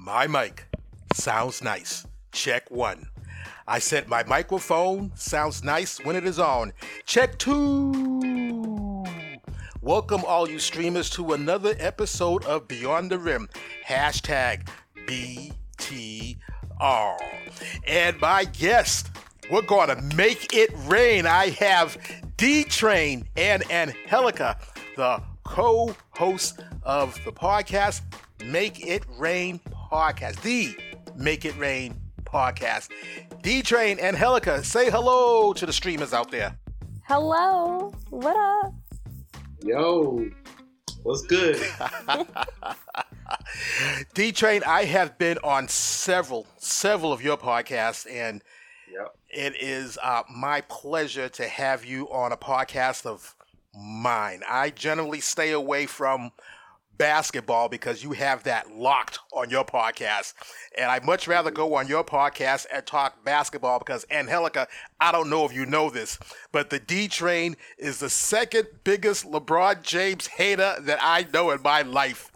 My mic sounds nice. Check one. I said my microphone sounds nice when it is on. Check two. Welcome all you streamers to another episode of Beyond the Rim. Hashtag BTR. And my guest, we're going to make it rain. I have D Train and Angelica, the co host of the podcast, Make It Rain podcast. The Make It Rain podcast. D Train and Angelica, say hello to the streamers out there. Hello. What up? Yo, what's good? D Train, I have been on several, several of your podcasts, and yep. it is uh, my pleasure to have you on a podcast of mine. I generally stay away from basketball because you have that locked on your podcast. And I'd much rather go on your podcast and talk basketball because Angelica, I don't know if you know this, but the D Train is the second biggest LeBron James hater that I know in my life.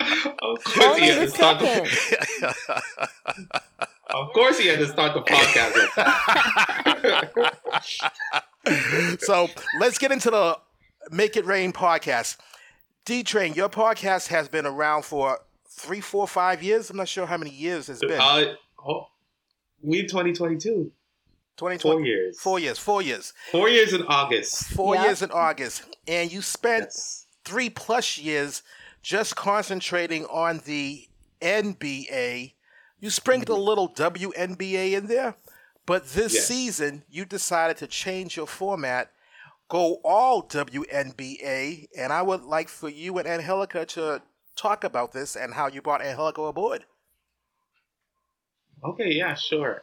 of course he had to start the, Of course he had to start the podcast so let's get into the Make It Rain podcast. D Train, your podcast has been around for three, four, five years. I'm not sure how many years it's been. Uh, oh, we 2022. 2020, four years. Four years. Four years. Four years in August. Four yep. years in August. And you spent yes. three plus years just concentrating on the NBA. You sprinkled mm-hmm. a little WNBA in there. But this yes. season, you decided to change your format go all WNBA, and I would like for you and Angelica to talk about this and how you brought Angelica aboard. Okay, yeah, sure.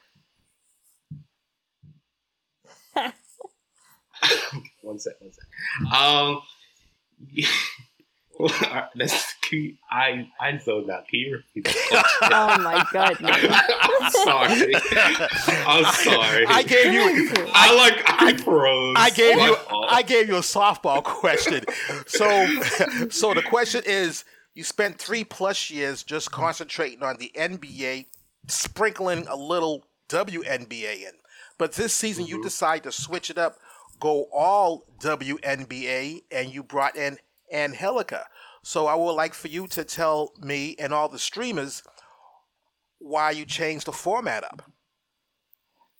one sec, one sec. Um, That's key. I I zoned out. Can you repeat that? oh my goodness! I'm sorry. I'm sorry. I gave you. I, like. I froze. I gave you. I gave you a softball question. So, so the question is: You spent three plus years just concentrating on the NBA, sprinkling a little WNBA in, but this season mm-hmm. you decide to switch it up, go all WNBA, and you brought in Angelica. So I would like for you to tell me and all the streamers why you changed the format up.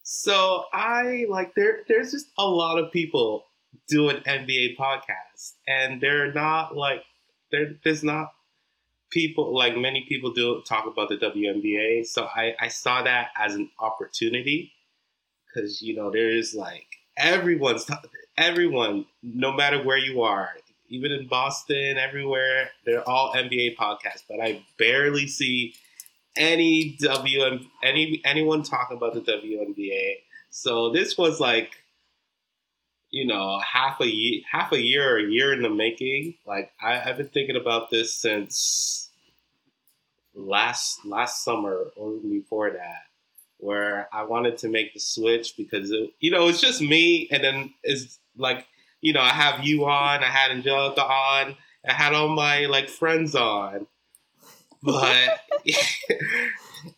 So I like there there's just a lot of people doing NBA podcasts and they're not like there there's not people like many people do talk about the WNBA. So I, I saw that as an opportunity because you know there's like everyone's everyone no matter where you are even in Boston, everywhere, they're all NBA podcasts, but I barely see any WM any anyone talk about the WNBA. So this was like, you know, half a year, half a year or a year in the making. Like I, have been thinking about this since last last summer or before that, where I wanted to make the switch because it, you know it's just me, and then it's like you know, I have you on, I had Angelica on, I had all my like friends on, but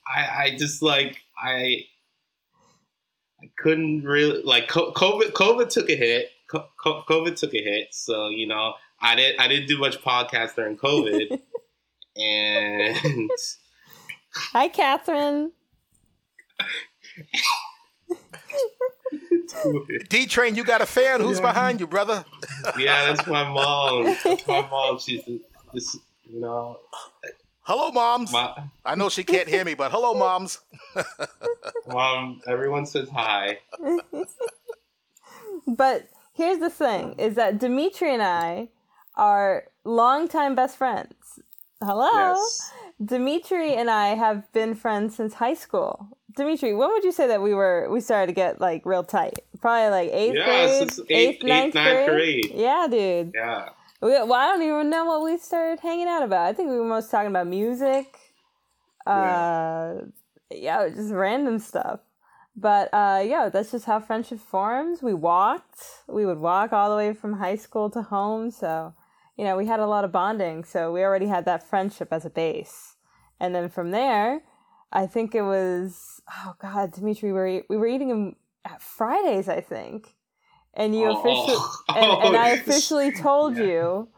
I, I just like I I couldn't really like COVID. COVID took a hit. COVID took a hit. So you know, I didn't I didn't do much podcast during COVID. and hi, Catherine. D Train, you got a fan who's yeah. behind you, brother. yeah, that's my mom. That's my mom. She's this, you know. Hello, moms. My, I know she can't hear me, but hello, moms. Mom, everyone says hi. but here's the thing: is that Dimitri and I are longtime best friends. Hello. Yes. Dimitri and I have been friends since high school. Dimitri, when would you say that we were we started to get like real tight? Probably like eighth yeah, grade, eighth, eighth, ninth, grade? grade. Yeah, dude. Yeah. We, well, I don't even know what we started hanging out about. I think we were most talking about music. Uh, yeah, yeah just random stuff. But uh, yeah, that's just how friendship forms. We walked. We would walk all the way from high school to home. So you know, we had a lot of bonding, so we already had that friendship as a base. And then from there, I think it was oh god, Dimitri, we were we were eating them at Fridays, I think, and you Oh, officially oh, and, and I oh, officially told yeah. you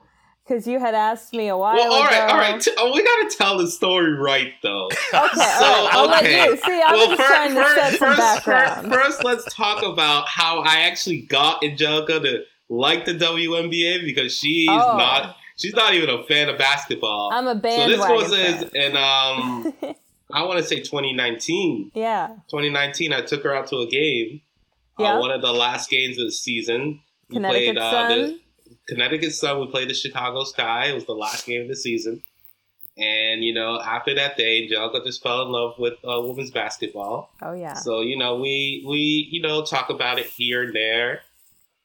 because you had asked me a while Well, all right, ago. all right. T- oh, we gotta tell the story right, though. Okay, all So, right. I'll okay. let you. See, I was just fir- trying to fir- set some first, background. fir- first, let's talk about how I actually got Angelica to like the WNBA because she's Oh. not. She's not even a fan of basketball. I'm a bandwagon. so this was fan. in um, I want to say 2019. yeah, 2019, I took her out to a game. Yeah. Uh, one of the last games of the season. We Connecticut played uh, Sun. the Connecticut Sun. We played the Chicago Sky. It was the last game of the season. And you know, after that day, Angelica just fell in love with uh, women's basketball. Oh yeah. So you know, we we you know talk about it here and there,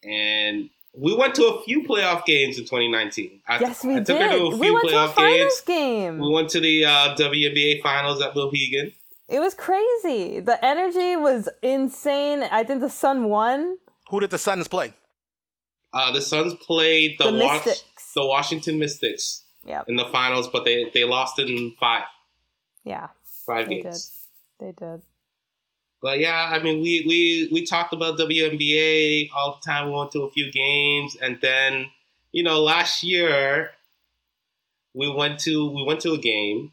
and we went to a few playoff games in 2019. I, yes, we I took did. to a few We went to a playoff finals games. game. We went to the uh, WNBA finals at Mohegan. It was crazy. The energy was insane. I think the Sun won. Who did the Suns play? Uh, the Suns played the, The Wa- Mystics. the Washington Mystics Yep. in the finals, but they, they lost in five Yeah, five they games. did. They did. But yeah, I mean, we, we we talked about WNBA all the time. We went to a few games, and then you know, last year we went to we went to a game,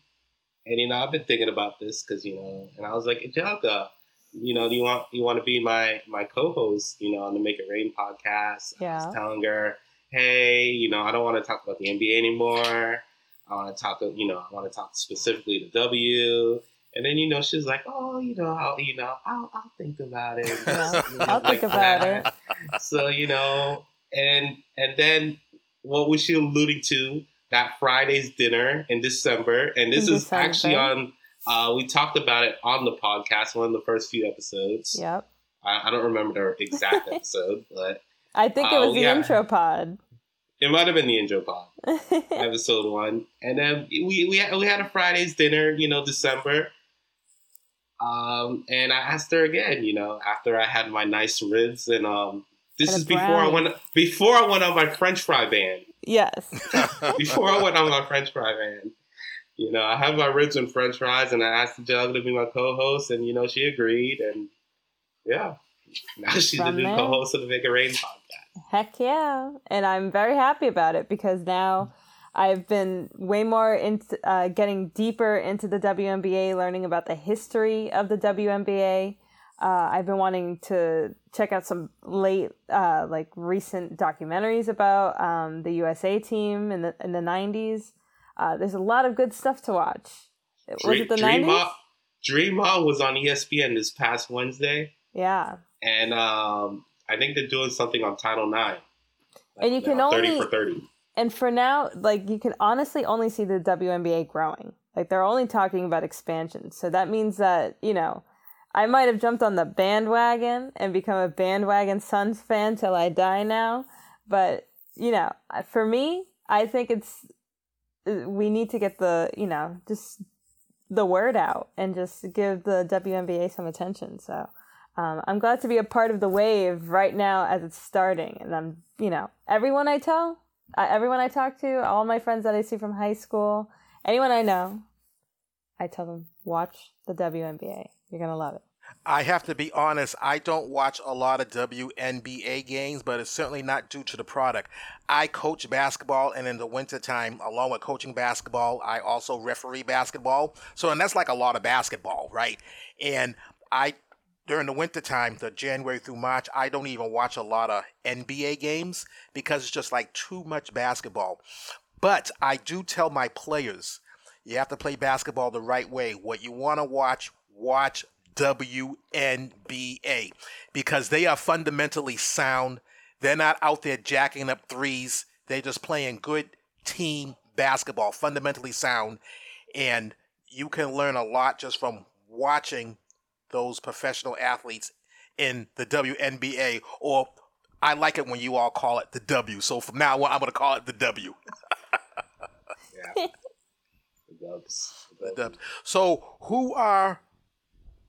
and you know, I've been thinking about this because you know, and I was like, Angelica, you know, do you want you want to be my my co-host, you know, on the Make It Rain podcast? I Yeah. was telling her, hey, you know, I don't want to talk about the NBA anymore. I want to talk, you know, I want to talk specifically to W. And then you know she's like, oh, you know, I'll, you know, I'll, I'll think about it. Yeah, You know, I'll think about that. So you know, and and then what was she alluding to? That Friday's dinner in December, and this In is actually on. Uh, we talked about it on the podcast, one of the first few episodes. Yep. I, I don't remember the exact episode, but I think it Oh, was the yeah. intro pod. it might have been the intro pod. episode one, and then we we had, we had a Friday's dinner, you know, December. Um, and I asked her again, you know, after I had my nice ribs, and um, this And is before I went before I went on my French fry ban. yes. Before I went on my French fry ban, you know, I had my ribs and French fries, and I asked the jug to be my co-host, and you know, she agreed, and yeah, now she's From the new there. co-host of the Make It Rain podcast. Heck yeah. And I'm very happy about it because now I've been way more into uh, getting deeper into the WNBA, learning about the history of the WNBA. Uh, I've been wanting to check out some late, uh, like recent documentaries about um, the USA team in the in the '90s. Uh, there's a lot of good stuff to watch. Was it the Dream '90s? On, Dream On was on ESPN this past Wednesday. Yeah, and um, I think they're doing something on Title Nine. And you can thirty only- for thirty. And for now, like you can honestly only see the WNBA growing. Like they're only talking about expansion. So that means that, you know, I might have jumped on the bandwagon and become a bandwagon Suns fan till I die now. But, you know, for me, I think it's, uh, we need to get the, you know, just the word out and just give the WNBA some attention. So um, I'm glad to be a part of the wave right now as it's starting. And I'm, you know, everyone I tell, uh, everyone I talk to, all my friends that I see from high school, anyone I know, I tell them, watch the WNBA. You're going to love it. I have to be honest, I don't watch a lot of WNBA games, but it's certainly not due to the product. I coach basketball, and in the wintertime, along with coaching basketball, I also referee basketball. So, and that's like a lot of basketball, right? And I, during the wintertime, the January through March, I don't even watch a lot of NBA games because it's just like too much basketball. But I do tell my players, you have to play basketball the right way. What you want to watch, watch WNBA because they are fundamentally sound. They're not out there jacking up threes. They're just playing good team basketball, fundamentally sound. And you can learn a lot just from watching those professional athletes in the WNBA, or I like it when you all call it the W. So from now on, I'm going to call it the W. Yeah. The Dubs. The The Dubs. W. So who are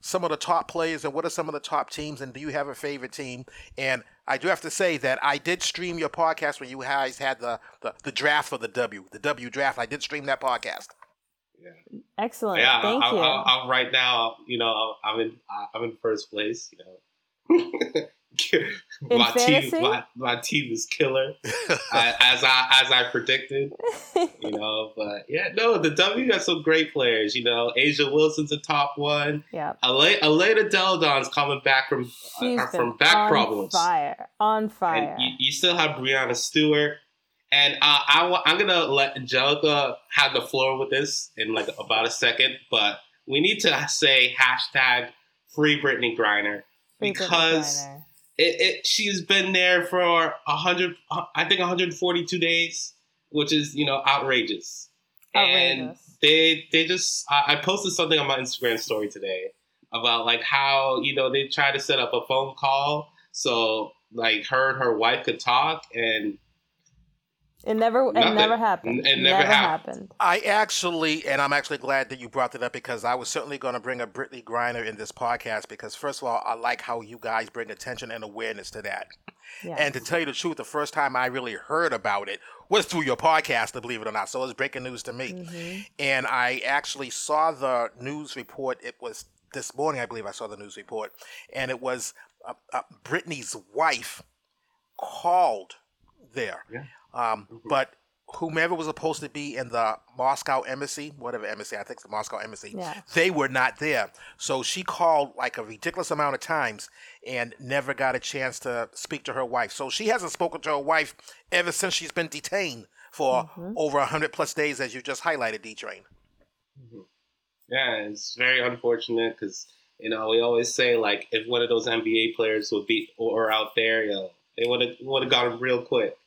some of the top players and what are some of the top teams and do you have a favorite team? And I do have to say that I did stream your podcast when you guys had the, the, the draft for the W, the W draft. I did stream that podcast. Yeah. Excellent. Yeah, Thank I, you. I, am right now, you know, I'm in I'm in first place. You know, my fantasy? team, my, my team is killer, as I as I predicted. You know, but yeah, no, the W got some great players. You know, A'ja Wilson's a top one. Yeah, Elena Delle Donne's coming back from uh, from back on problems. Fire on fire. And you, you still have Breanna Stewart. And uh, I, I'm gonna let Angelica have the floor with this in like about a second, but we need to say hashtag free Brittney Griner free because Brittney Griner it, it she's been there for hundred, I think 142 days, which is you know outrageous. outrageous. And they they just I, I posted something on my Instagram story today about like how you know they tried to set up a phone call so like her and her wife could talk and it never, Nothing. it never happened. It never, never happened. happened. I actually, and I'm actually glad that you brought that up because I was certainly going to bring a Brittney Griner in this podcast because first of all, I like how you guys bring attention and awareness to that. Yes. And to tell you the truth, the first time I really heard about it was through your podcast, to believe it or not. So it was breaking news to me. Mm-hmm. And I actually saw the news report. It was this morning, I believe I saw the news report, and it was uh, uh, Brittney's wife called there. Yeah. Um, mm-hmm. But whomever was supposed to be in the Moscow embassy, whatever embassy, I think it's the Moscow embassy, yeah. they were not there. So she called like a ridiculous amount of times and never got a chance to speak to her wife. So she hasn't spoken to her wife ever since she's been detained for mm-hmm. over 100 plus days, as you just highlighted, D Train. Mm-hmm. Yeah, it's very unfortunate because, you know, we always say, like, if one of those NBA players would be or out there, you know, they would have would have got him real quick.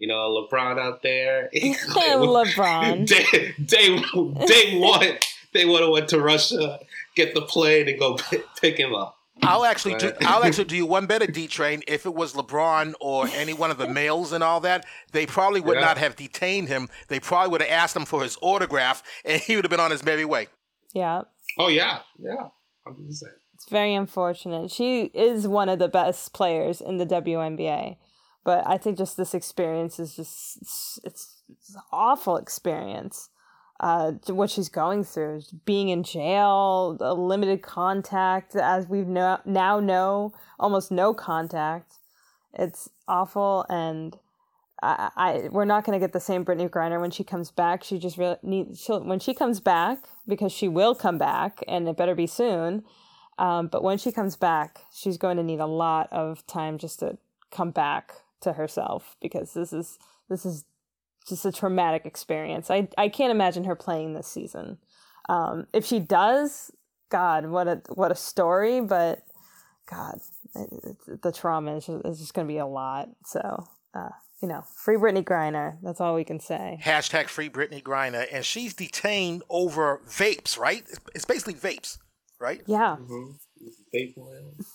You know, LeBron out there. LeBron. Day, day, day one, they would have went to Russia, get the plane, and go pick him up. I'll actually do. I'll actually do you one better, D Train. If it was LeBron or any one of the males and all that, they probably would yeah. not have detained him. They probably would have asked him for his autograph, and he would have been on his merry way. Yeah. Oh yeah, yeah, hundred percent. It's very unfortunate. She is one of the best players in the WNBA. But I think just this experience is just it's, it's, it's an awful experience. Uh, what she's going through, being in jail, limited contact, as we know, now know, almost no contact. It's awful, and I, I we're not going to get the same Brittney Griner when she comes back. She just really needs she'll, when she comes back because she will come back, and it better be soon. Um, but when she comes back, she's going to need a lot of time just to come back to herself because this is this is just a traumatic experience. I I can't imagine her playing this season. Um, if she does, God, what a what a story! But God, it, it, the trauma is just, just going to be a lot. So. Uh, you know, free Brittney Griner. That's all we can say. Hashtag free Brittney Griner. And she's detained over vapes, right? It's basically vapes, right? Yeah. Mm-hmm.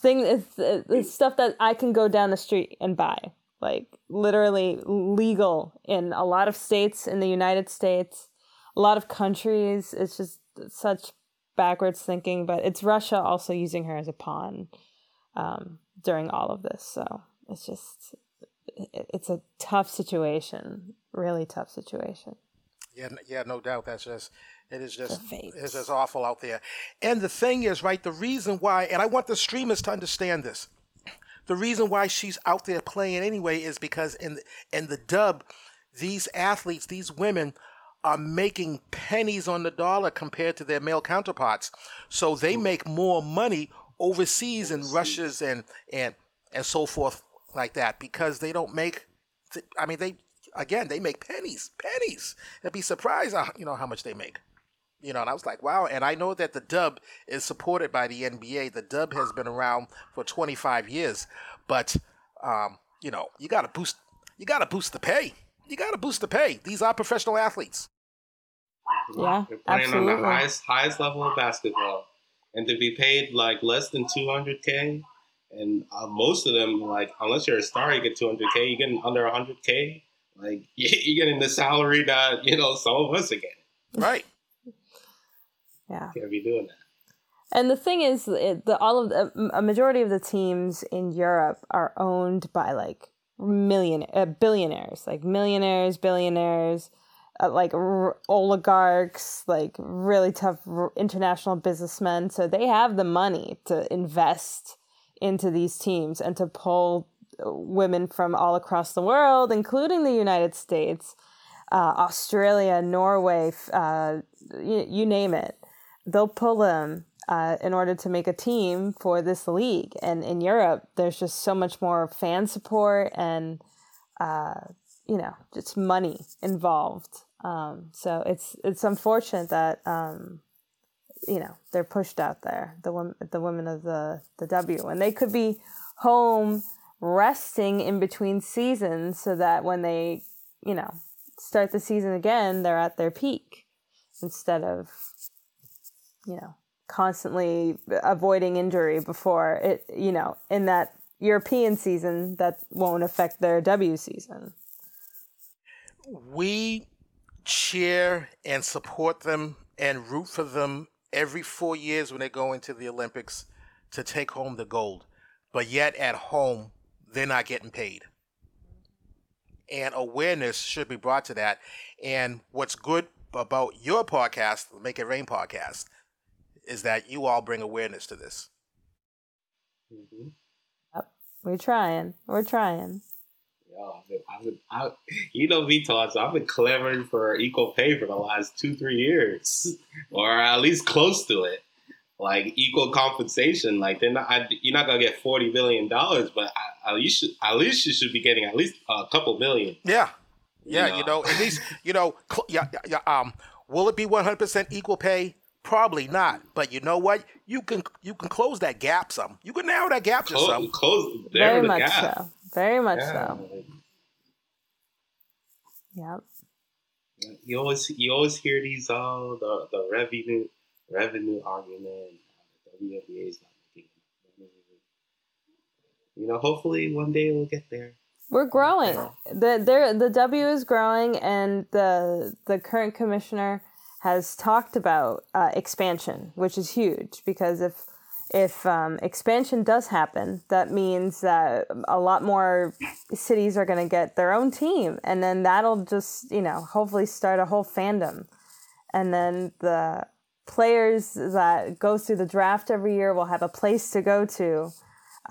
Thing is, it's stuff that I can go down the street and buy like literally legal in a lot of states in the United States, a lot of countries. It's just such backwards thinking, but it's Russia also using her as a pawn um, during all of this. So it's just it's a tough situation, really tough situation. Yeah, yeah, no doubt. That's just it is just it's just awful out there. And the thing is, right? The reason why, and I want the streamers to understand this the reason why she's out there playing anyway is because in the, in the dub, these athletes, these women, are making pennies on the dollar compared to their male counterparts. So they make more money overseas in Russia's and and and so forth like that because they don't make. I mean, they again they make pennies, pennies. I'd be surprised, you know, how much they make. You know, and I was like, wow. And I know that the dub is supported by the NBA. The dub has been around for 25 years, but um, you know, you got to boost. You got to boost the pay. You got to boost the pay. These are professional athletes. Yeah, They're playing absolutely. on the highest highest level of basketball, and to be paid like less than 200k, and uh, most of them like unless you're a star, you get 200k. You get under 100k. Like you're getting the salary that you know some of us are getting. Right. Yeah. Can't be doing that. And the thing is, it, the all of the, a majority of the teams in Europe are owned by like million uh, billionaires, like millionaires, billionaires, uh, like r- oligarchs, like really tough r- international businessmen. So they have the money to invest into these teams and to pull uh, women from all across the world, including the United States, uh, Australia, Norway, uh, you, you name it. They'll pull them uh, in order to make a team for this league. And in Europe, there's just so much more fan support and, uh, you know, just money involved. Um, so it's it's unfortunate that um, you know they're pushed out there, the women the women of the the W, and they could be home resting in between seasons, so that when they you know start the season again, they're at their peak instead of you know constantly avoiding injury before it, you know, in that European season that won't affect their W season. We cheer and support them and root for them every four years when they go into the Olympics to take home the gold. But yet at home, they're not getting paid. And awareness should be brought to that. And what's good about your podcast, Make It Rain podcast, is that you all bring awareness to this. Mm-hmm. Yep. We're trying. We're trying. Yo, I've been, I've been, I, you know me, Todd. So I've been clamoring for equal pay for the last two, three years, or at least close to it. Like equal compensation. Like they're not. I, you're not gonna get forty billion dollars, but I, at least at least you should be getting at least a couple million. Yeah, yeah. You know, you know at least you know. Cl- yeah, yeah. Um, will it be one hundred percent equal pay? Probably not, but you know what? You can you can close that gap some. You can narrow that gap close, some. Close very much gap. so. Very much yeah. so. Yep. You always you always hear these all uh, the the revenue revenue argument. The WNBA is not making. You know, hopefully one day we'll get there. We're growing. The there the W is growing, and the the current commissioner has talked about uh, expansion, which is huge because if if um, expansion does happen, that means that a lot more cities are going to get their own team, and then that'll just you know hopefully start a whole fandom, and then the players that go through the draft every year will have a place to go to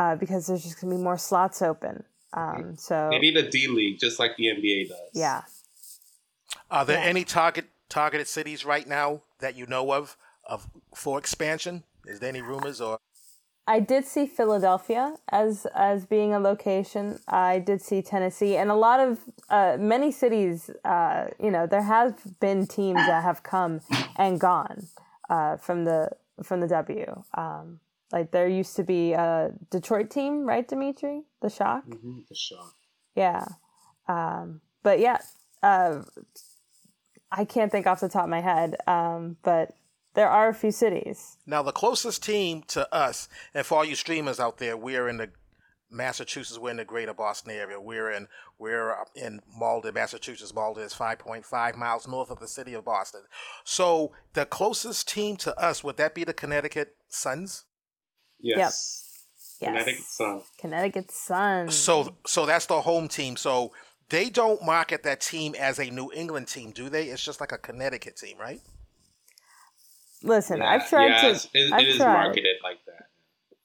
uh, because there's just going to be more slots open. Um, so they need a D league just like the NBA does. Yeah. Are there yeah. any target targeted cities right now that you know of of for expansion? Is there any rumors or? I did see Philadelphia as as being a location. I did see Tennessee and a lot of uh, many cities. Uh, you know, there have been teams that have come and gone uh, from the from the W. Um, like there used to be a Detroit team, right, Dimitri? The Shock. Mm-hmm, the Shock. Yeah, um, but yeah, uh, I can't think off the top of my head, um, but there are a few cities. Now, the closest team to us, and for all you streamers out there, we are in the Massachusetts. We're in the Greater Boston area. We're in we're in Malden, Massachusetts. Malden is 5.5 miles north of the city of Boston. So, the closest team to us would that be the Connecticut Suns? Yes. Yep. Connecticut yes. Sun. Connecticut Sun. So, so that's the home team. So they don't market that team as a New England team, do they? It's just like a Connecticut team, right? Listen, yeah, I've tried yeah, to. It, it I've is tried. marketed like that.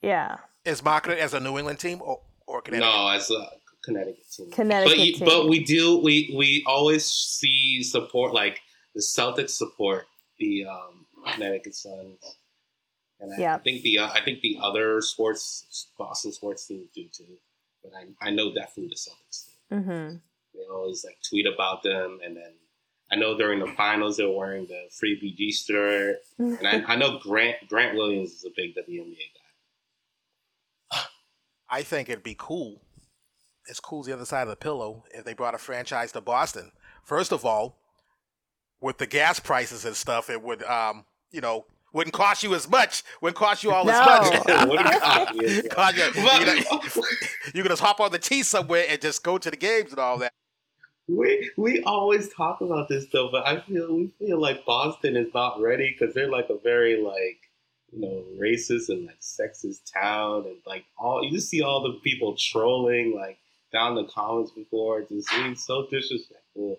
Yeah. It's marketed as a New England team or, or Connecticut? No, as a Connecticut team. Connecticut but, team. But we do. We we always see support like the Celtics support the um, Connecticut Suns. And I, I think the uh, I think the other sports Boston sports teams do too, but I, I know definitely the Celtics. Mm-hmm. They always like tweet about them, and then I know during the finals they're wearing the free BG shirt, and I, I know Grant Grant Williams is a big WNBA guy. I think it'd be cool. As cool as the other side of the pillow if they brought a franchise to Boston. First of all, with the gas prices and stuff, it would um, you know, wouldn't cost you as much. Wouldn't cost you all no. as much. you. cost you, you, you can just hop on the T somewhere and just go to the games and all that. We we always talk about this though, but I feel we feel like Boston is not ready because they're like a very like you know racist and like sexist town, and like all you just see all the people trolling like down the comments before, just being so disrespectful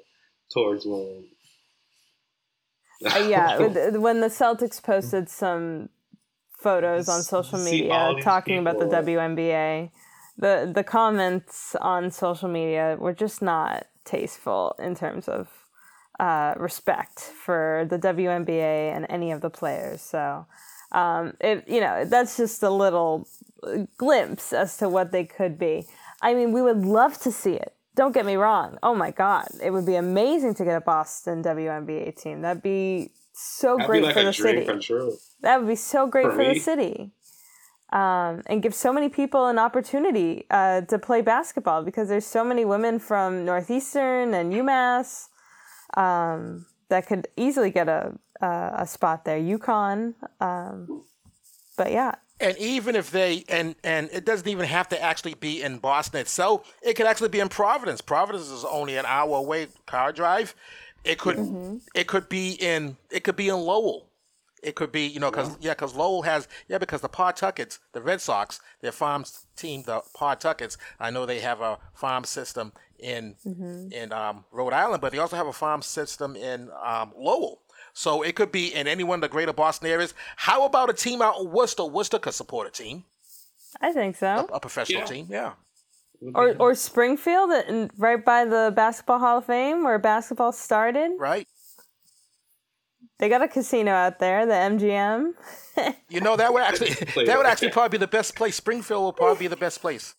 towards women. Uh, yeah, when the Celtics posted some photos on social media talking people. about the WNBA, the the comments on social media were just not tasteful in terms of uh, respect for the WNBA and any of the players. So, um, it you know that's just a little glimpse as to what they could be. I mean, we would love to see it. Don't get me wrong. Oh my God, it would be amazing to get a Boston WNBA team. That'd be so That'd great like for the city. That would be so great for, for the city. Um, and give so many people an opportunity uh, to play basketball because there's so many women from Northeastern and UMass um, that could easily get a, a, a spot there. UConn. Um, but yeah, and even if they and and it doesn't even have to actually be in Boston itself. It could actually be in Providence. Providence is only an hour away car drive. It could mm-hmm. it could be in it could be in Lowell. It could be you know because yeah because yeah, Lowell has yeah because the Pawtuckets the Red Sox their farm team the Pawtuckets I know they have a farm system in mm-hmm. in um, Rhode Island but they also have a farm system in um, Lowell. So it could be in any one of the greater Boston areas. How about a team out in Worcester? Worcester could support a team. I think so. A, a professional yeah. team, yeah. Or or Springfield, right by the Basketball Hall of Fame, where basketball started. Right. They got a casino out there, the MGM. you know that would actually that would actually probably be the best place. Springfield will probably be the best place.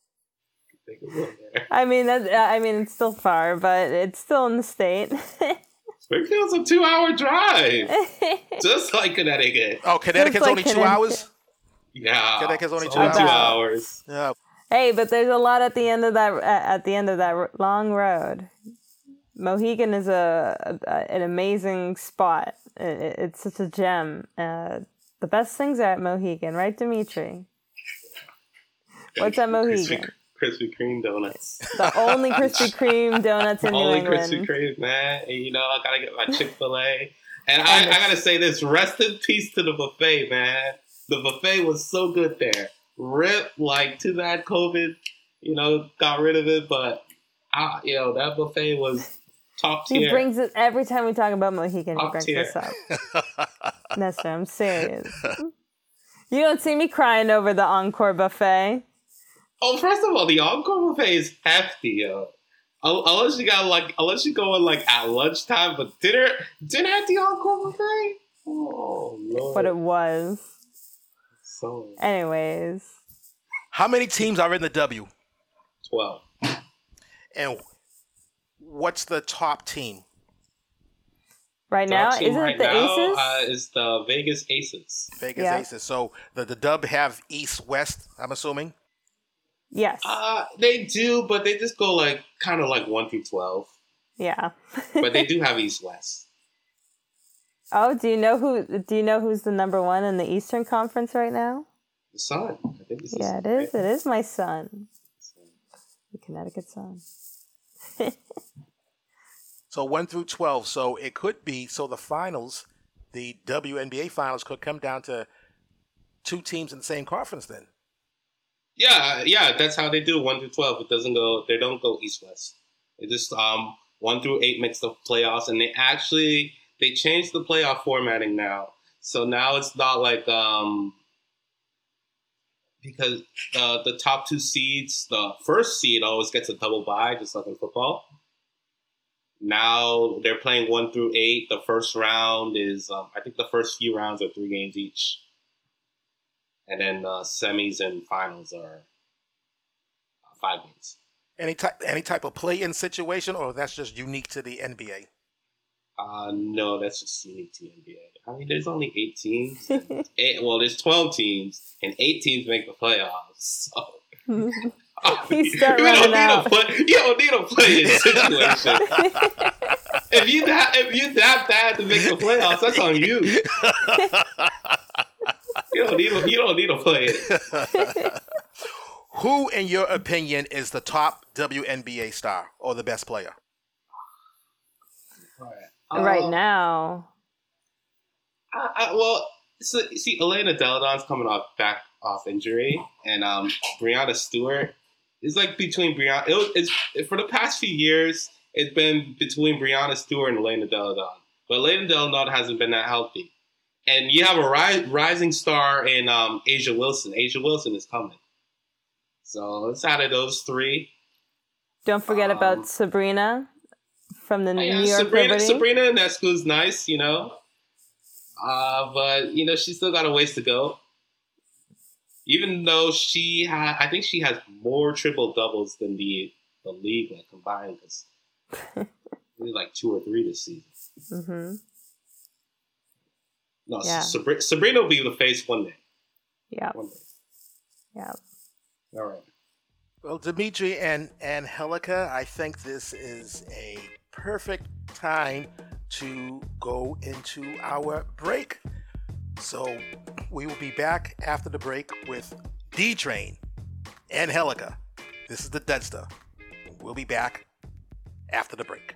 I mean, that, I mean, it's still far, but it's still in the state. Springfield's a two hour drive. Just like Connecticut. Oh, Connecticut's like only two hours? Yeah. Connecticut's only two, hours. two hours. Yeah. Hey, but there's a lot at the end of that at the end of that long road. Mohegan is a, a an amazing spot. It, it's such a gem. Uh, the best things are at Mohegan, right, Dimitri? What's at Mohegan? Krispy Kreme donuts. The only Krispy Kreme donuts in New only England. Only Krispy Kreme, man. And you know, I gotta get my Chick Fil A. And I, I gotta say this: rest in peace to the buffet, man. The buffet was so good there. Rip, like too bad COVID, you know, got rid of it, but I, you know, that buffet was top tier. He brings it every time we talk about Mohegan. Top he brings tier. this up. Nestor, I'm serious. You don't see me crying over the Encore buffet. Oh, first of all, the encore buffet is hefty, yo. Uh, unless you got like, unless you go in like at lunchtime, but dinner, dinner at the encore buffet. Oh lord! But it was. So. Anyways. How many teams are in the W? Twelve. And what's the top team? Right now, isn't right it the now, Aces? Uh, is the Vegas Aces. Vegas yeah. Aces. So the the Dub have East West. I'm assuming. Yes. Uh, they do, but they just go like kind of like one through twelve. Yeah. but they do have East West. Oh, do you know who? Do you know who's the number one in the Eastern Conference right now? The Sun. I think it's yeah, it is. It is my son. The Connecticut Sun. so one through twelve. So it could be. So the finals, the WNBA finals, could come down to two teams in the same conference. Then. Yeah, yeah, that's how they do one through twelve. It doesn't go. They don't go east west. It just um one through eight makes the playoffs, and they actually they changed the playoff formatting now. So now it's not like um because uh, the top two seeds, the first seed always gets a double bye, just like in football. Now they're playing one through eight. The first round is, um, I think, the first few rounds are three games each and then uh, semis and finals are uh, five games. Any type, any type of play-in situation, or that's just unique to the NBA. Uh, no, that's just unique to the NBA. I mean, there's only eight teams. eight, well, there's twelve teams, and eight teams make the playoffs. So. you, start you, don't out. Play, you don't need a play-in situation. if you that if you that bad to make the playoffs, that's on you you don't need. A, you don't need a play it. Who, in your opinion, is the top WNBA star or the best player? Right, right um, now. I, I, well, so see, Elena Delle Donne's coming off back off injury, and um, Breanna Stewart is like between Breanna. It, it's for the past few years, it's been between Breanna Stewart and Elena Delle Donne, but Elena Delle Donne hasn't been that healthy. And you have a ri- rising star in um, A'ja Wilson. A'ja Wilson is coming. So it's out of those three. Don't forget Um, about Sabrina from the Oh, New yeah, York Sabrina, Liberty. Sabrina Ionescu's nice, you know. Uh, but you know, she's still got a ways to go. Even though she ha- I think she has more triple doubles than the the league like combined. Cause maybe like two or three this season. hmm No, Yeah. Sabri- Sabrina will be the face one day. Yeah, One day. yeah. All right. Well, Dimitri and Angelica, I think this is a perfect time to go into our break. So we will be back after the break with D Train and Angelica. This is the Deadster. We'll be back after the break.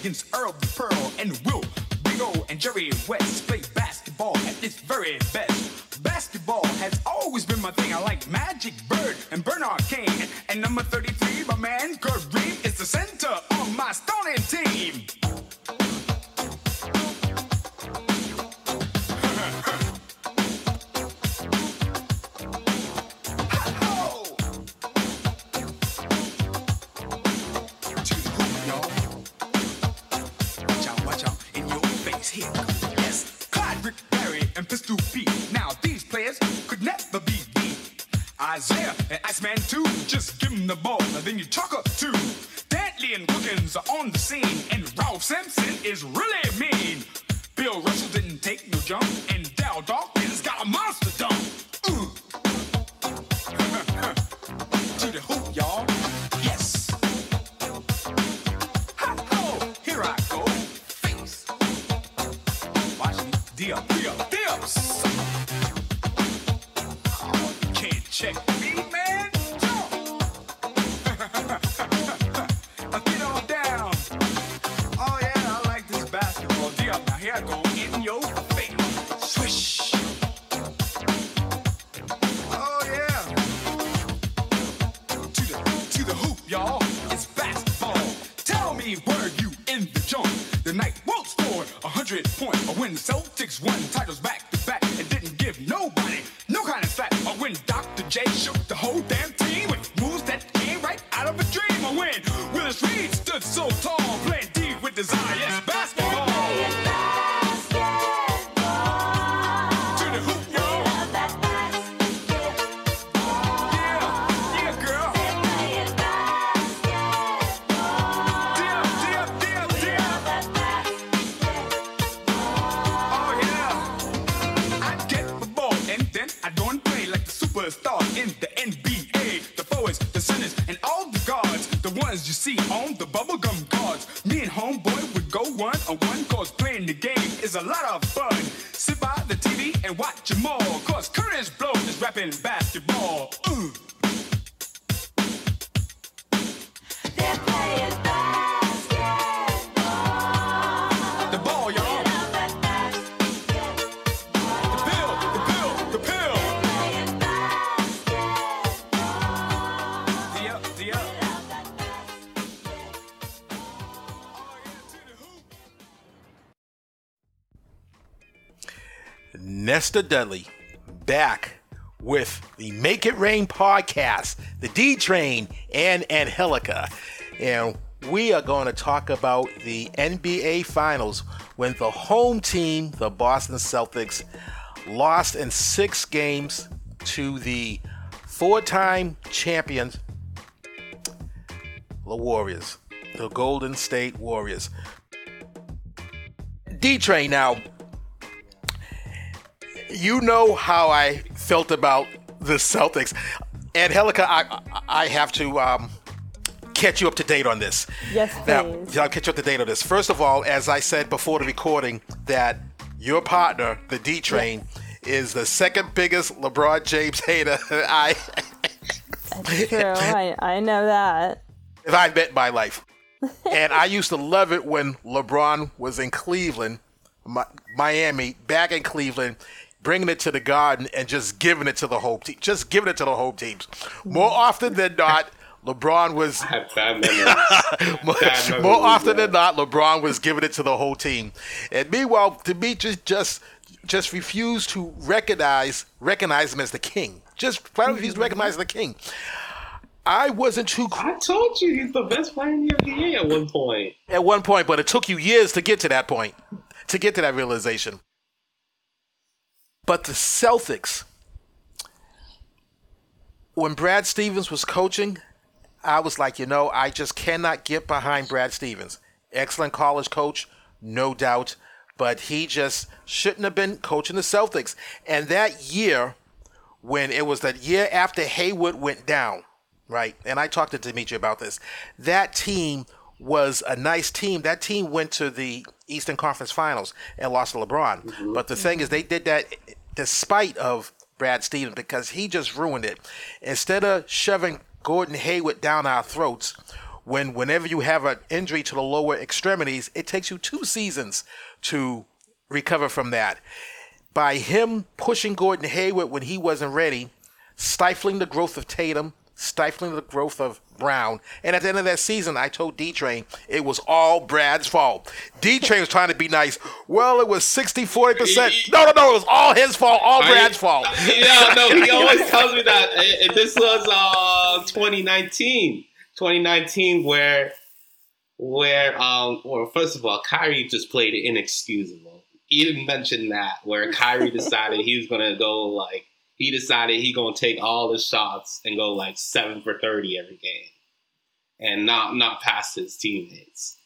Against Earl Pearl and Will, Big O, and Jerry West play basketball at its very best. Basketball has always been my thing. I like Dips. Oh, you can't check me, Nestor Dudley back with the Make It Rain podcast, the D Train, and Angelica. And we are going to talk about the NBA Finals when the home team, the Boston Celtics, lost in six games to the four time champions, the Warriors, the Golden State Warriors. D Train now you know how I felt about the Celtics. And Helica, I I have to um, catch you up to date on this. Yes, please. Now. I'll catch you up to date on this. First of all, as I said before the recording, that your partner, the D Train, is the second biggest LeBron James hater I That's true. I, I know that. if I've met my life. and I used to love it when LeBron was in Cleveland, Mi- Miami, back in Cleveland, bringing it to the Garden and just giving it to the home team, just giving it to the home teams. Mm-hmm. More often than not, LeBron was I have bad memories. more, Bad memories, more often yeah. than not, LeBron was giving it to the whole team. And meanwhile, Demetrius just just refused to recognize recognize him as the king. Just flat out refused to recognize the king. I wasn't too I told you he's the best player in the NBA at one point. at one point, but it took you years to get to that point, to get to that realization. But the Celtics, when Brad Stevens was coaching, I was like, you know, I just cannot get behind Brad Stevens. Excellent college coach, no doubt, but he just shouldn't have been coaching the Celtics. And that year, when it was that year after Hayward went down, right? And I talked to Dimitri about this. That team was a nice team. That team went to the Eastern Conference Finals and lost to LeBron. Mm-hmm. But the thing is, they did that despite of Brad Stevens because he just ruined it. Instead of shoving Gordon Hayward down our throats, when whenever you have an injury to the lower extremities, it takes you two seasons to recover from that by him pushing Gordon Hayward when he wasn't ready, stifling the growth of Tatum, stifling the growth of Brown. And at the end of that season, I told D Train it was all Brad's fault. D Train was trying to be nice. Well, it was 60 40%. No, no, no, it was all his fault, all Brad's fault. Yeah, no, he always tells me that. And this was uh 2019, 2019, where where um, well, first of all, Kyrie just played inexcusable. He didn't mention that where Kyrie decided he was gonna go like he decided he gonna take all the shots and go like seven for thirty every game, and not not pass his teammates.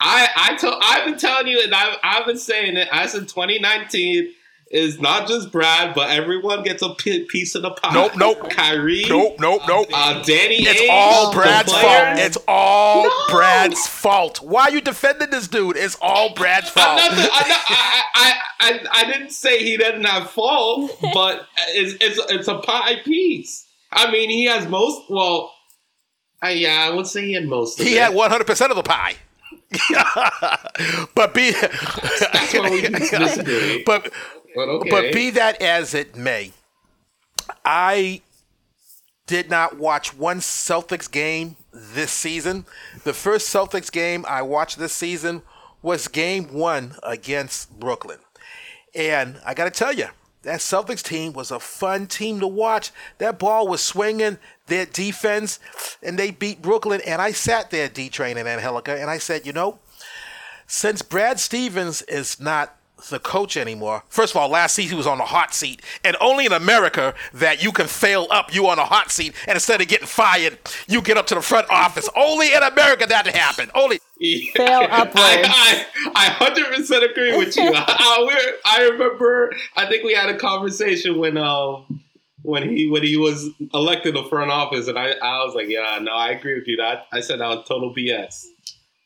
I I told I've been telling you, and I've I've been saying it. I said 2019 is not just Brad, but everyone gets a piece of the pie. Nope, nope. Kyrie. Nope, nope, nope. Uh, Danny It's Ainge, all Brad's fault. It's all No. Brad's fault. Why are you defending this dude? It's all Brad's I'm fault. not, I'm not, I, I, I, I didn't say he didn't have fault, but it's, it's, it's a pie piece. I mean, he has most. Well, uh, yeah, I would say he had most. Of He it. had 100% of the pie. but be That's why we but But okay. but be that as it may, I did not watch one Celtics game this season. The first Celtics game I watched this season was game 1 against Brooklyn. And I got to tell you, that Celtics team was a fun team to watch. That ball was swinging, their defense, and they beat Brooklyn. And I sat there, D Train and Angelica, and I said, you know, since Brad Stevens is not the coach anymore, first of all, last season he was on the hot seat, and only in America that you can fail up, you on a hot seat, and instead of getting fired, you get up to the front office. Only in America that happened. Only. Fail upwards. I, I, I 100% agree with you. I, we're- I remember, I think we had a conversation when um when he when he was elected the front office, and I, I was like, yeah, no, I agree with you. That I said that was total BS.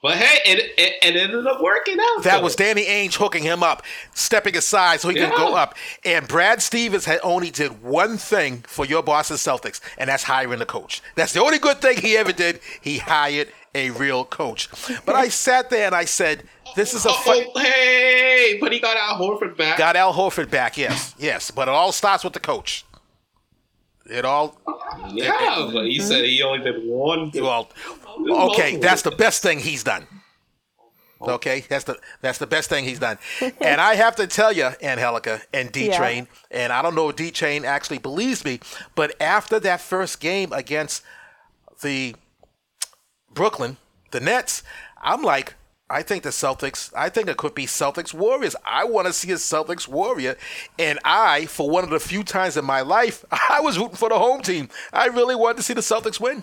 But hey, it, it, it ended up working out. That though. was Danny Ainge hooking him up, stepping aside so he could Yeah. go up. And Brad Stevens had only did one thing for your Boston Celtics, and that's hiring a coach. That's the only good thing he ever did. He hired a real coach. But I sat there and I said, "This is a fight." Oh, hey, but he got Al Horford back. Got Al Horford back, yes, yes. But it all starts with the coach. It all yeah, but he mm-hmm. said he only did one. well. Okay. That's the best thing he's done. Okay, that's the that's the best thing he's done. and I have to tell you, Angelica and D Yeah. Train, and I don't know if D Train actually believes me, but after that first game against the Brooklyn, the Nets, I'm like, I think the Celtics, I think it could be Celtics Warriors. I want to see a Celtics Warrior. And I, for one of the few times in my life, I was rooting for the home team. I really wanted to see the Celtics win.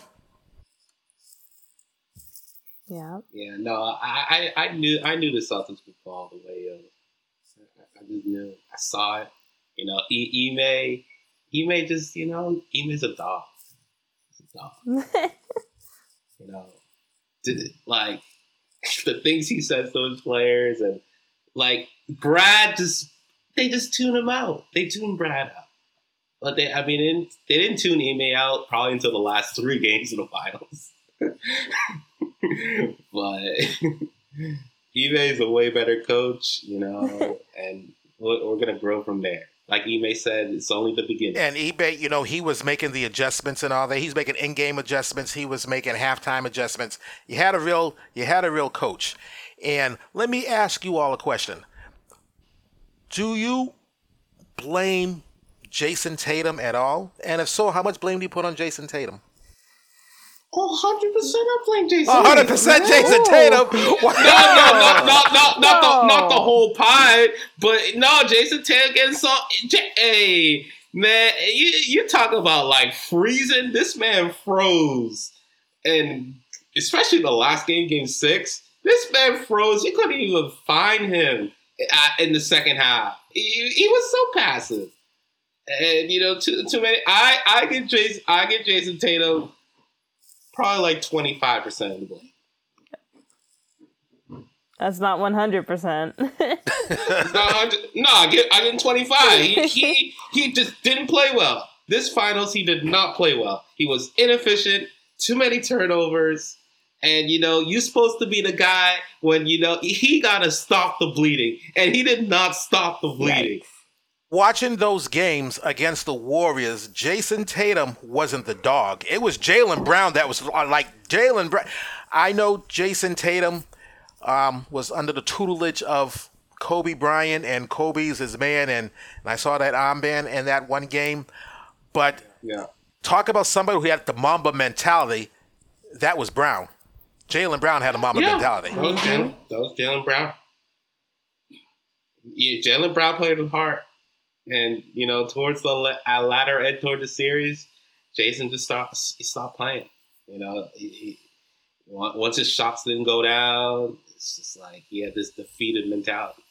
Yeah. Yeah, no, I, I, I knew I knew the Celtics would fall the way of. I, I just knew. I saw it. You know, e- Ime, Ime just you know, Ime's a dog. He's a dog. you know, did it, like the things he says to those players, and like Brad just they just tune him out. They tune Brad out. But they, I mean, they didn't, they didn't tune Ime out probably until the last three games of the finals. But Ime is a way better coach, you know, and we're, we're gonna grow from there. Like Ime said, it's only the beginning. And Ime, you know, he was making the adjustments and all that. He's making in-game adjustments. He was making halftime adjustments. You had a real, you had a real coach. And let me ask you all a question: Do you blame Jayson Tatum at all? And if so, how much blame do you put on Jayson Tatum? Oh, 100% I blame Jayson. 100 percent Jayson Tatum. Wow. No, no, no, no, no, not the not the whole pie, but no, Jayson Tatum getting so. J- Hey, man, you you talk about like freezing. This man froze, and especially the last game, game six. This man froze. You couldn't even find him in the second half. He, he was so passive, and you know, too too many. I I give Jayson I give Jayson Tatum probably like twenty five percent of the blame. That's not 100%. No, I ju- no, I get I get twenty five. He, he he just didn't play well. This finals, he did not play well. He was inefficient, too many turnovers, and you know you're supposed to be the guy when you know he got to stop the bleeding, and he did not stop the bleeding. Watching those games against the Warriors, Jayson Tatum wasn't the dog. It was Jaylen Brown that was uh, like Jaylen Brown. I know Jayson Tatum um, was under the tutelage of Kobe Bryant, and Kobe's his man, and, and I saw that armband in that one game. But Yeah, talk about somebody who had the Mamba mentality. That was Brown. Jaylen Brown had a Mamba yeah. mentality. That was Jaylen, that was Jaylen Brown. Yeah, Jaylen Brown played with heart, and you know towards the la- latter end toward the series, Jayson just stopped. He stopped playing. You know, he, he, once his shots didn't go down, it's just like he had this defeated mentality.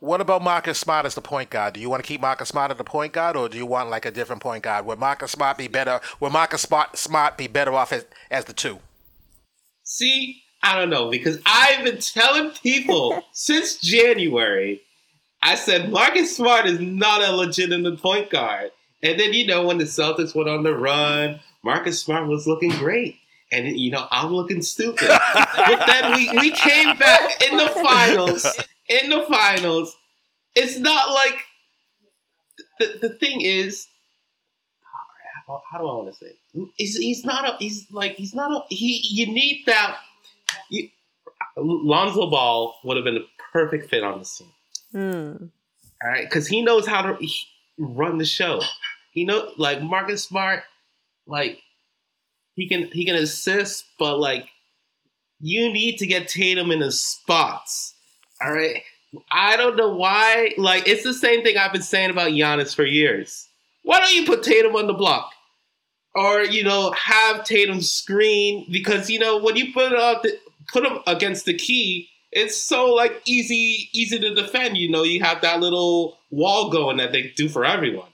What about Marcus Smart as the point guard? Do you want to keep Marcus Smart as the point guard, or do you want like a different point guard? Would Marcus Smart be better? Would Marcus Smart, Smart be better off as, as the two? See, I don't know because I've been telling people since January. I said Marcus Smart is not a legitimate point guard, and then you know when the Celtics went on the run, Marcus Smart was looking great, and you know I'm looking stupid. but then we we came back in the finals. In the finals, it's not like the the thing is. How, how do I want to say? it? He's, he's not a. He's like he's not a. He you need that. You, Lonzo Ball would have been a perfect fit on this team. Hmm. All right, because he knows how to run the show. He know like Marcus Smart, like he can he can assist, but like you need to get Tatum in his spots. All right, I don't know why. Like it's the same thing I've been saying about Giannis for years. Why don't you put Tatum on the block? Or you know, have Tatum screen because you know when you put up, the, put him against the key, it's so like easy easy to defend. You know, you have that little wall going that they do for everyone.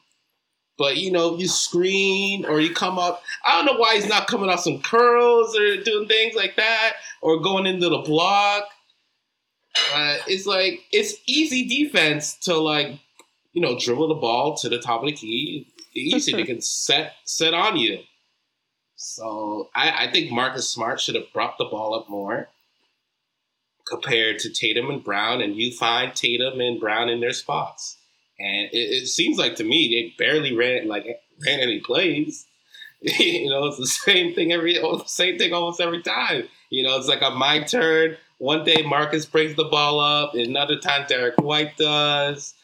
But you know, you screen or you come up. I don't know why he's not coming off some curls or doing things like that or going into the block. Uh, it's like it's easy defense to like you know dribble the ball to the top of the key. Easy, they can set set on you. So I, I think Marcus Smart should have brought the ball up more compared to Tatum and Brown, and you find Tatum and Brown in their spots. And it, it seems like to me they barely ran like ran any plays. you know, it's the same thing every same thing almost every time. You know, it's like a my turn, one day Marcus brings the ball up, another time Derrick White does,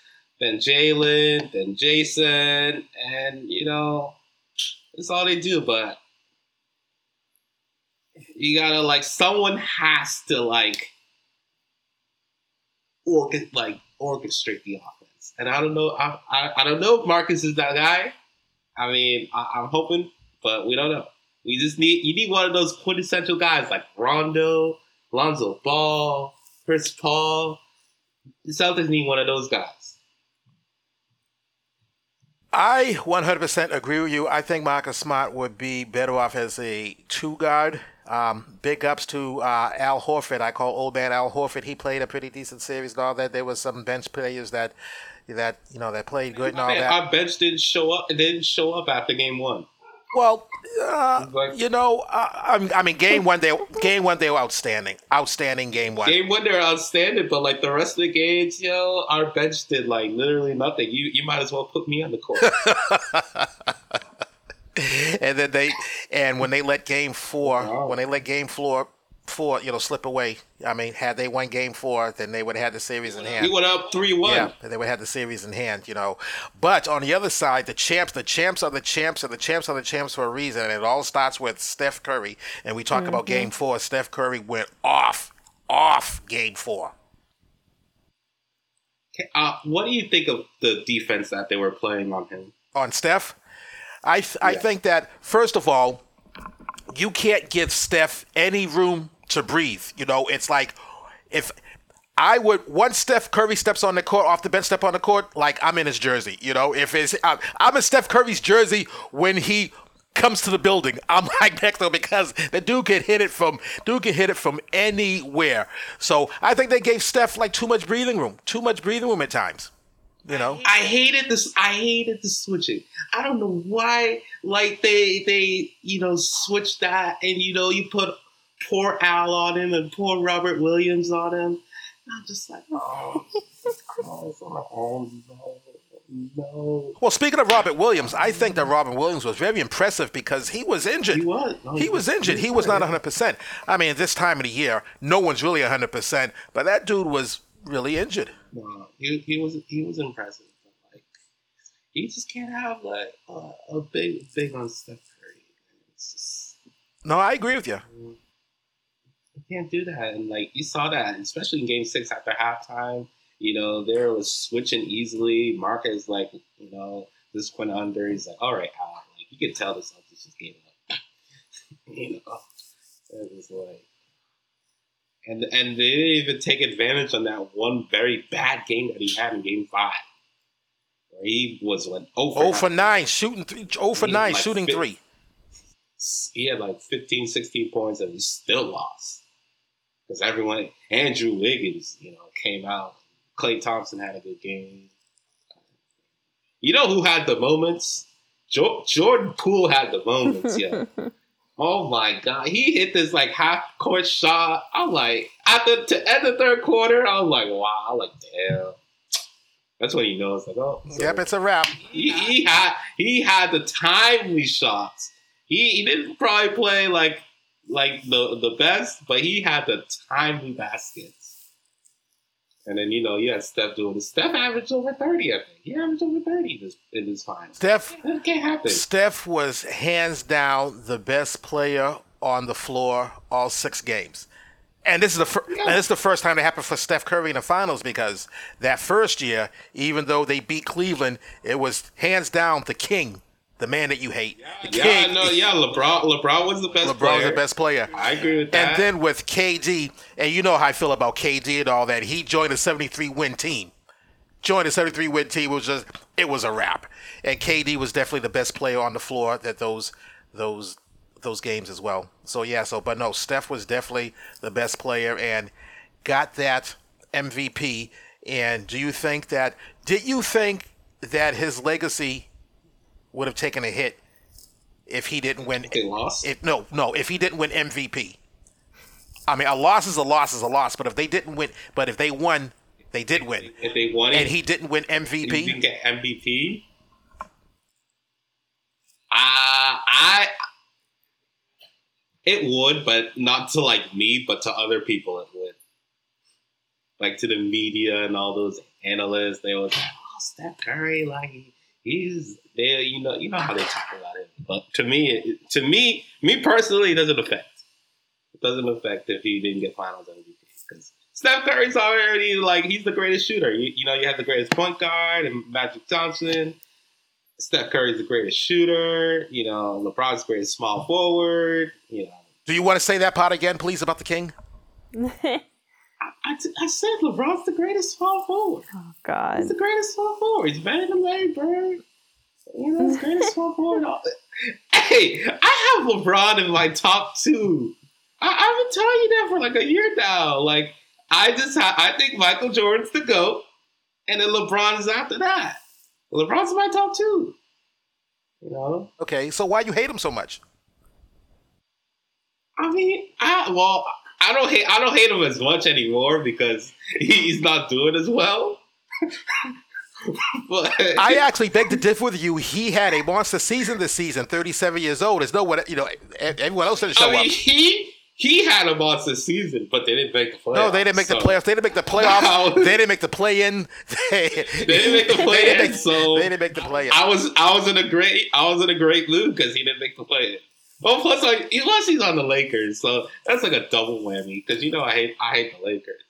then Jaylen, then Jayson, and you know, that's all they do. But you gotta like someone has to like organ like orchestrate the offense, and I don't know. I I, I don't know if Marcus is that guy. I mean, I, I'm hoping, but we don't know. We just need you need one of those quintessential guys like Rondo, Lonzo Ball, Chris Paul. The Celtics need one of those guys. I 100% agree with you. I think Marcus Smart would be better off as a two guard. Um, big ups to uh, Al Horford. I call old man Al Horford. He played a pretty decent series and all that. There was some bench players that that you know that played good and all Man, that. our bench didn't show up. Didn't show up after game one. Well, uh, Like- you know, uh, I, I mean, game one they game one they were outstanding, outstanding game one. Game one, they're outstanding, but like the rest of the games, yo, our bench did like literally nothing. You you might as well put me on the court. and then they and when they let game four Wow. when they let game four four you know slip away i mean had they won game four then they would have had the series in hand we went up three one. yeah they would have had the series in hand you know but on the other side the champs the champs are the champs and the champs are the champs for a reason and it all starts with steph curry and we talk about game four steph curry went off off game four Uh, what do you think of the defense that they were playing on him? on Steph. I th- I think that first of all, you can't give Steph any room to breathe. You know, it's like if I would once Steph Curry steps on the court, off the bench, step on the court, like I'm in his jersey. You know, if it's I'm, I'm in Steph Curry's jersey when he comes to the building. I'm like next to him because the dude can hit it from dude can hit it from anywhere. So I think they gave Steph like too much breathing room, too much breathing room at times. You know. I hated this. I hated the switching. I don't know why. Like they they you know switched that, and you know you put poor Al on him and poor Robert Williams on him. And I'm just like, oh, oh, oh no, no. Well, speaking of Robert Williams, I think that Robert Williams was very impressive because he was injured. He was. No, He was injured. He was not 100%. I mean, this time of the year, no one's really 100%, but that dude was really injured. No, he he was he was impressive. But like, you just can't have like uh, a big big on Steph Curry. It's just No, I agree with you. you can't do that. And like you saw that, especially in Game Six after halftime. You know, there was switching easily. Marcus like you know this went under. He's like, all right, Al. Like you could tell the Celtics just gave up. you know, it was like. And, and they didn't even take advantage on that one very bad game that he had in Game Five, where he was like 0 for 0 for 9, shooting three, 0 for 9, like shooting 3. he had like 15, 16 points and he still lost. Because everyone, Andrew Wiggins, you know, came out. Klay Thompson had a good game. You know who had the moments? Jo- Jordan Poole had the moments, yeah. oh my God. He hit this like half court shot. I'm like, at the to end the third quarter, I was like, wow. I'm like, damn. That's when he knows, like, oh. so- Yep, it's a wrap. he, he had he had the timely shots. He, he didn't probably play like like the the best, but he had the timely baskets. And then you know you had Steph doing it. Steph averaged over thirty. I think he averaged over thirty in this in this finals. Steph That can't happen. Steph was hands down the best player on the floor all six games. And this is the fir- and this is the first time it happened for Steph Curry in the finals because that first year, even though they beat Cleveland, it was hands down the king, the man that you hate. The Yeah, king. no, yeah. LeBron LeBron was the best. LeBron's player. the best player. I agree with that. And then with KD, and you know how I feel about KD and all that. He joined a 73 win team. Joined a 73 win team was just it was a wrap. And KD was definitely the best player on the floor that those those those games as well. So yeah, so but no, Steph was definitely the best player and got that MVP. And do you think that did you think that his legacy would have taken a hit if he didn't win they lost. if no, no, if he didn't win MVP. I mean, a loss is a loss is a loss, but if they didn't win, but if they won, they did win, if they won it, and he didn't win he didn't MVP. get MVP. Uh, I it would, but not to like me, but to other people it would. like to the media and all those analysts. They was like, "Oh, Steph Curry, like he- he's there." You know, you know how they talk about it. But to me, it, to me, me personally, it doesn't affect. It doesn't affect if he didn't get Finals MVP because Steph Curry's already like he's the greatest shooter. You, you know, you have the greatest point guard and Magic Johnson. Steph Curry's the greatest shooter. You know, LeBron's the greatest small forward. You know, Do you want to say that part again, please, about the king? I, I, I said LeBron's the greatest small forward. oh God. He's the greatest small forward. He's better than Larry Bird. You know, he's the greatest small forward. Hey, I have LeBron in my top two. I, I've been telling you that for like a year now. Like, I just ha- I think Michael Jordan's the GOAT, and then LeBron is after that. LeBron's in my top two. You know? Okay, so why you hate him so much? I mean, I well, I don't hate I don't hate him as much anymore because he's not doing as well. but I actually beg to differ with you. He had a monster season this season, 37 years old. There's no one, you know, everyone else didn't show I mean, up. he he had a monster season, but they didn't make the playoffs. No, they didn't make the playoffs. They didn't make the playoffs. Wow. They didn't make the play-in. They, They didn't make the play-in, make, so they didn't make the play-in. I was I was in a great I was in a great mood because he didn't make the play. Well, plus like plus he's on the Lakers, so that's like a double whammy because you know I hate I hate the Lakers.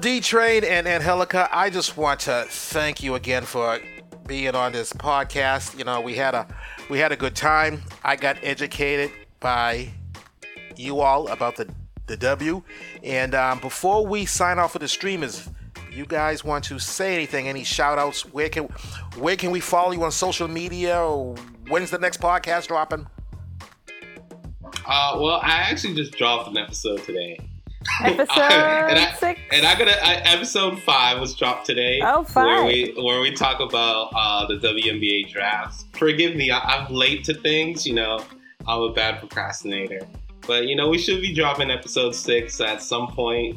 D Train and Angelica, I just want to thank you again for being on this podcast. You know, we had a we had a good time. I got educated by you all about the the W. And um, before we sign off with the streamers, you guys want to say anything? Any shout outs? Where can where can we follow you on social media? Or when's the next podcast dropping? Uh, well, I actually just dropped an episode today. Episode and I, six. And I gotta I, episode five was dropped today. Oh, Where we where we talk about uh, the WNBA drafts. Forgive me, I, I'm late to things. You know, I'm a bad procrastinator. But you know, we should be dropping episode six at some point.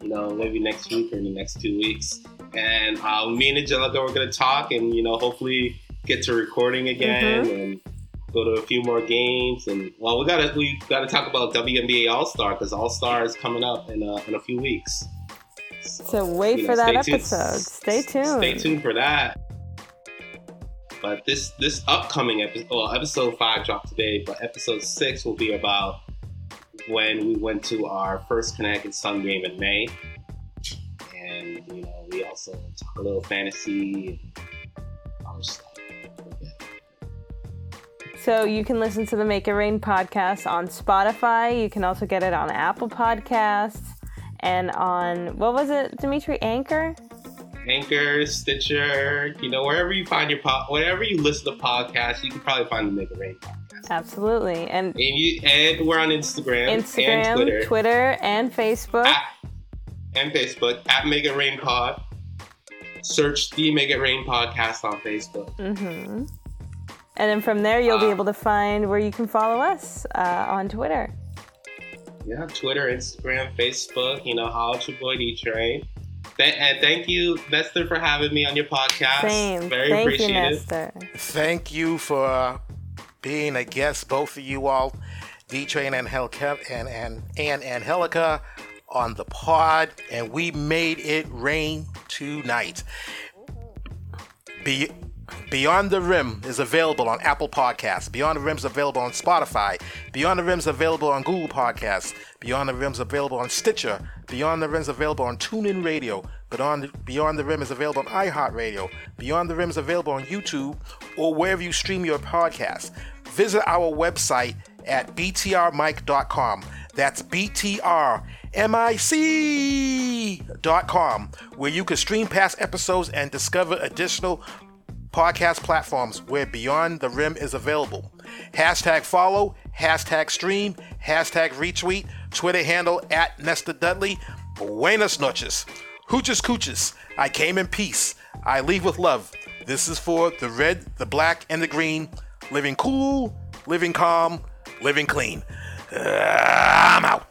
You know, maybe next week or in the next two weeks. And uh, me and Angelica we're gonna talk, and you know, hopefully get to recording again and go to a few more games. And well, we gotta we gotta talk about WNBA All Star because All Star is coming up in a, in a few weeks. So wait you for that tuned. episode. Stay tuned. Stay tuned for that. But this this upcoming episode, well, episode five dropped today, but episode six will be about when we went to our first Connecticut Sun game in May, and you know we also talk a little fantasy. I was just like, forget. So you can listen to the Make It Rain podcast on Spotify. You can also get it on Apple Podcasts and on what was it, Dimitri Anchor? Anchor, Stitcher, you know wherever you find your pod, wherever you listen to podcasts, you can probably find the Make It Rain podcast. Absolutely. And And you and we're on Instagram, Instagram, and Twitter. Twitter, and Facebook. at, and Facebook at Make It Rain Pod. Search the Make It Rain podcast on Facebook. hmm And then from there, you'll be Uh, able to find where you can follow us uh, on Twitter. Yeah, Twitter, Instagram, Facebook. You know, how your boy D Train. Th- and thank you, Nestor, for having me on your podcast. Same. Very Thank you, appreciated. Nestor. Thank you for being a guest, both of you all, D Train and Helka and and and Angelica on the pod, and we made it rain tonight. Be Beyond the Rim is available on Apple Podcasts. Beyond the Rim is available on Spotify. Beyond the Rim is available on Google Podcasts. Beyond the Rim is available on Stitcher. Beyond the Rim is available on TuneIn Radio. Beyond, Beyond the Rim is available on iHeartRadio. Beyond the Rim is available on YouTube or wherever you stream your podcasts. Visit our website at btrmic.com. That's btrmic.com, where you can stream past episodes and discover additional podcast platforms where Beyond the Rim is available. Hashtag follow, hashtag stream, hashtag retweet, Twitter handle at Nesta Dudley. Buenas noches. Hooches cooches. I came in peace. I leave with love. This is for the red, the black, and the green. Living cool, living calm, living clean. Uh, I'm out.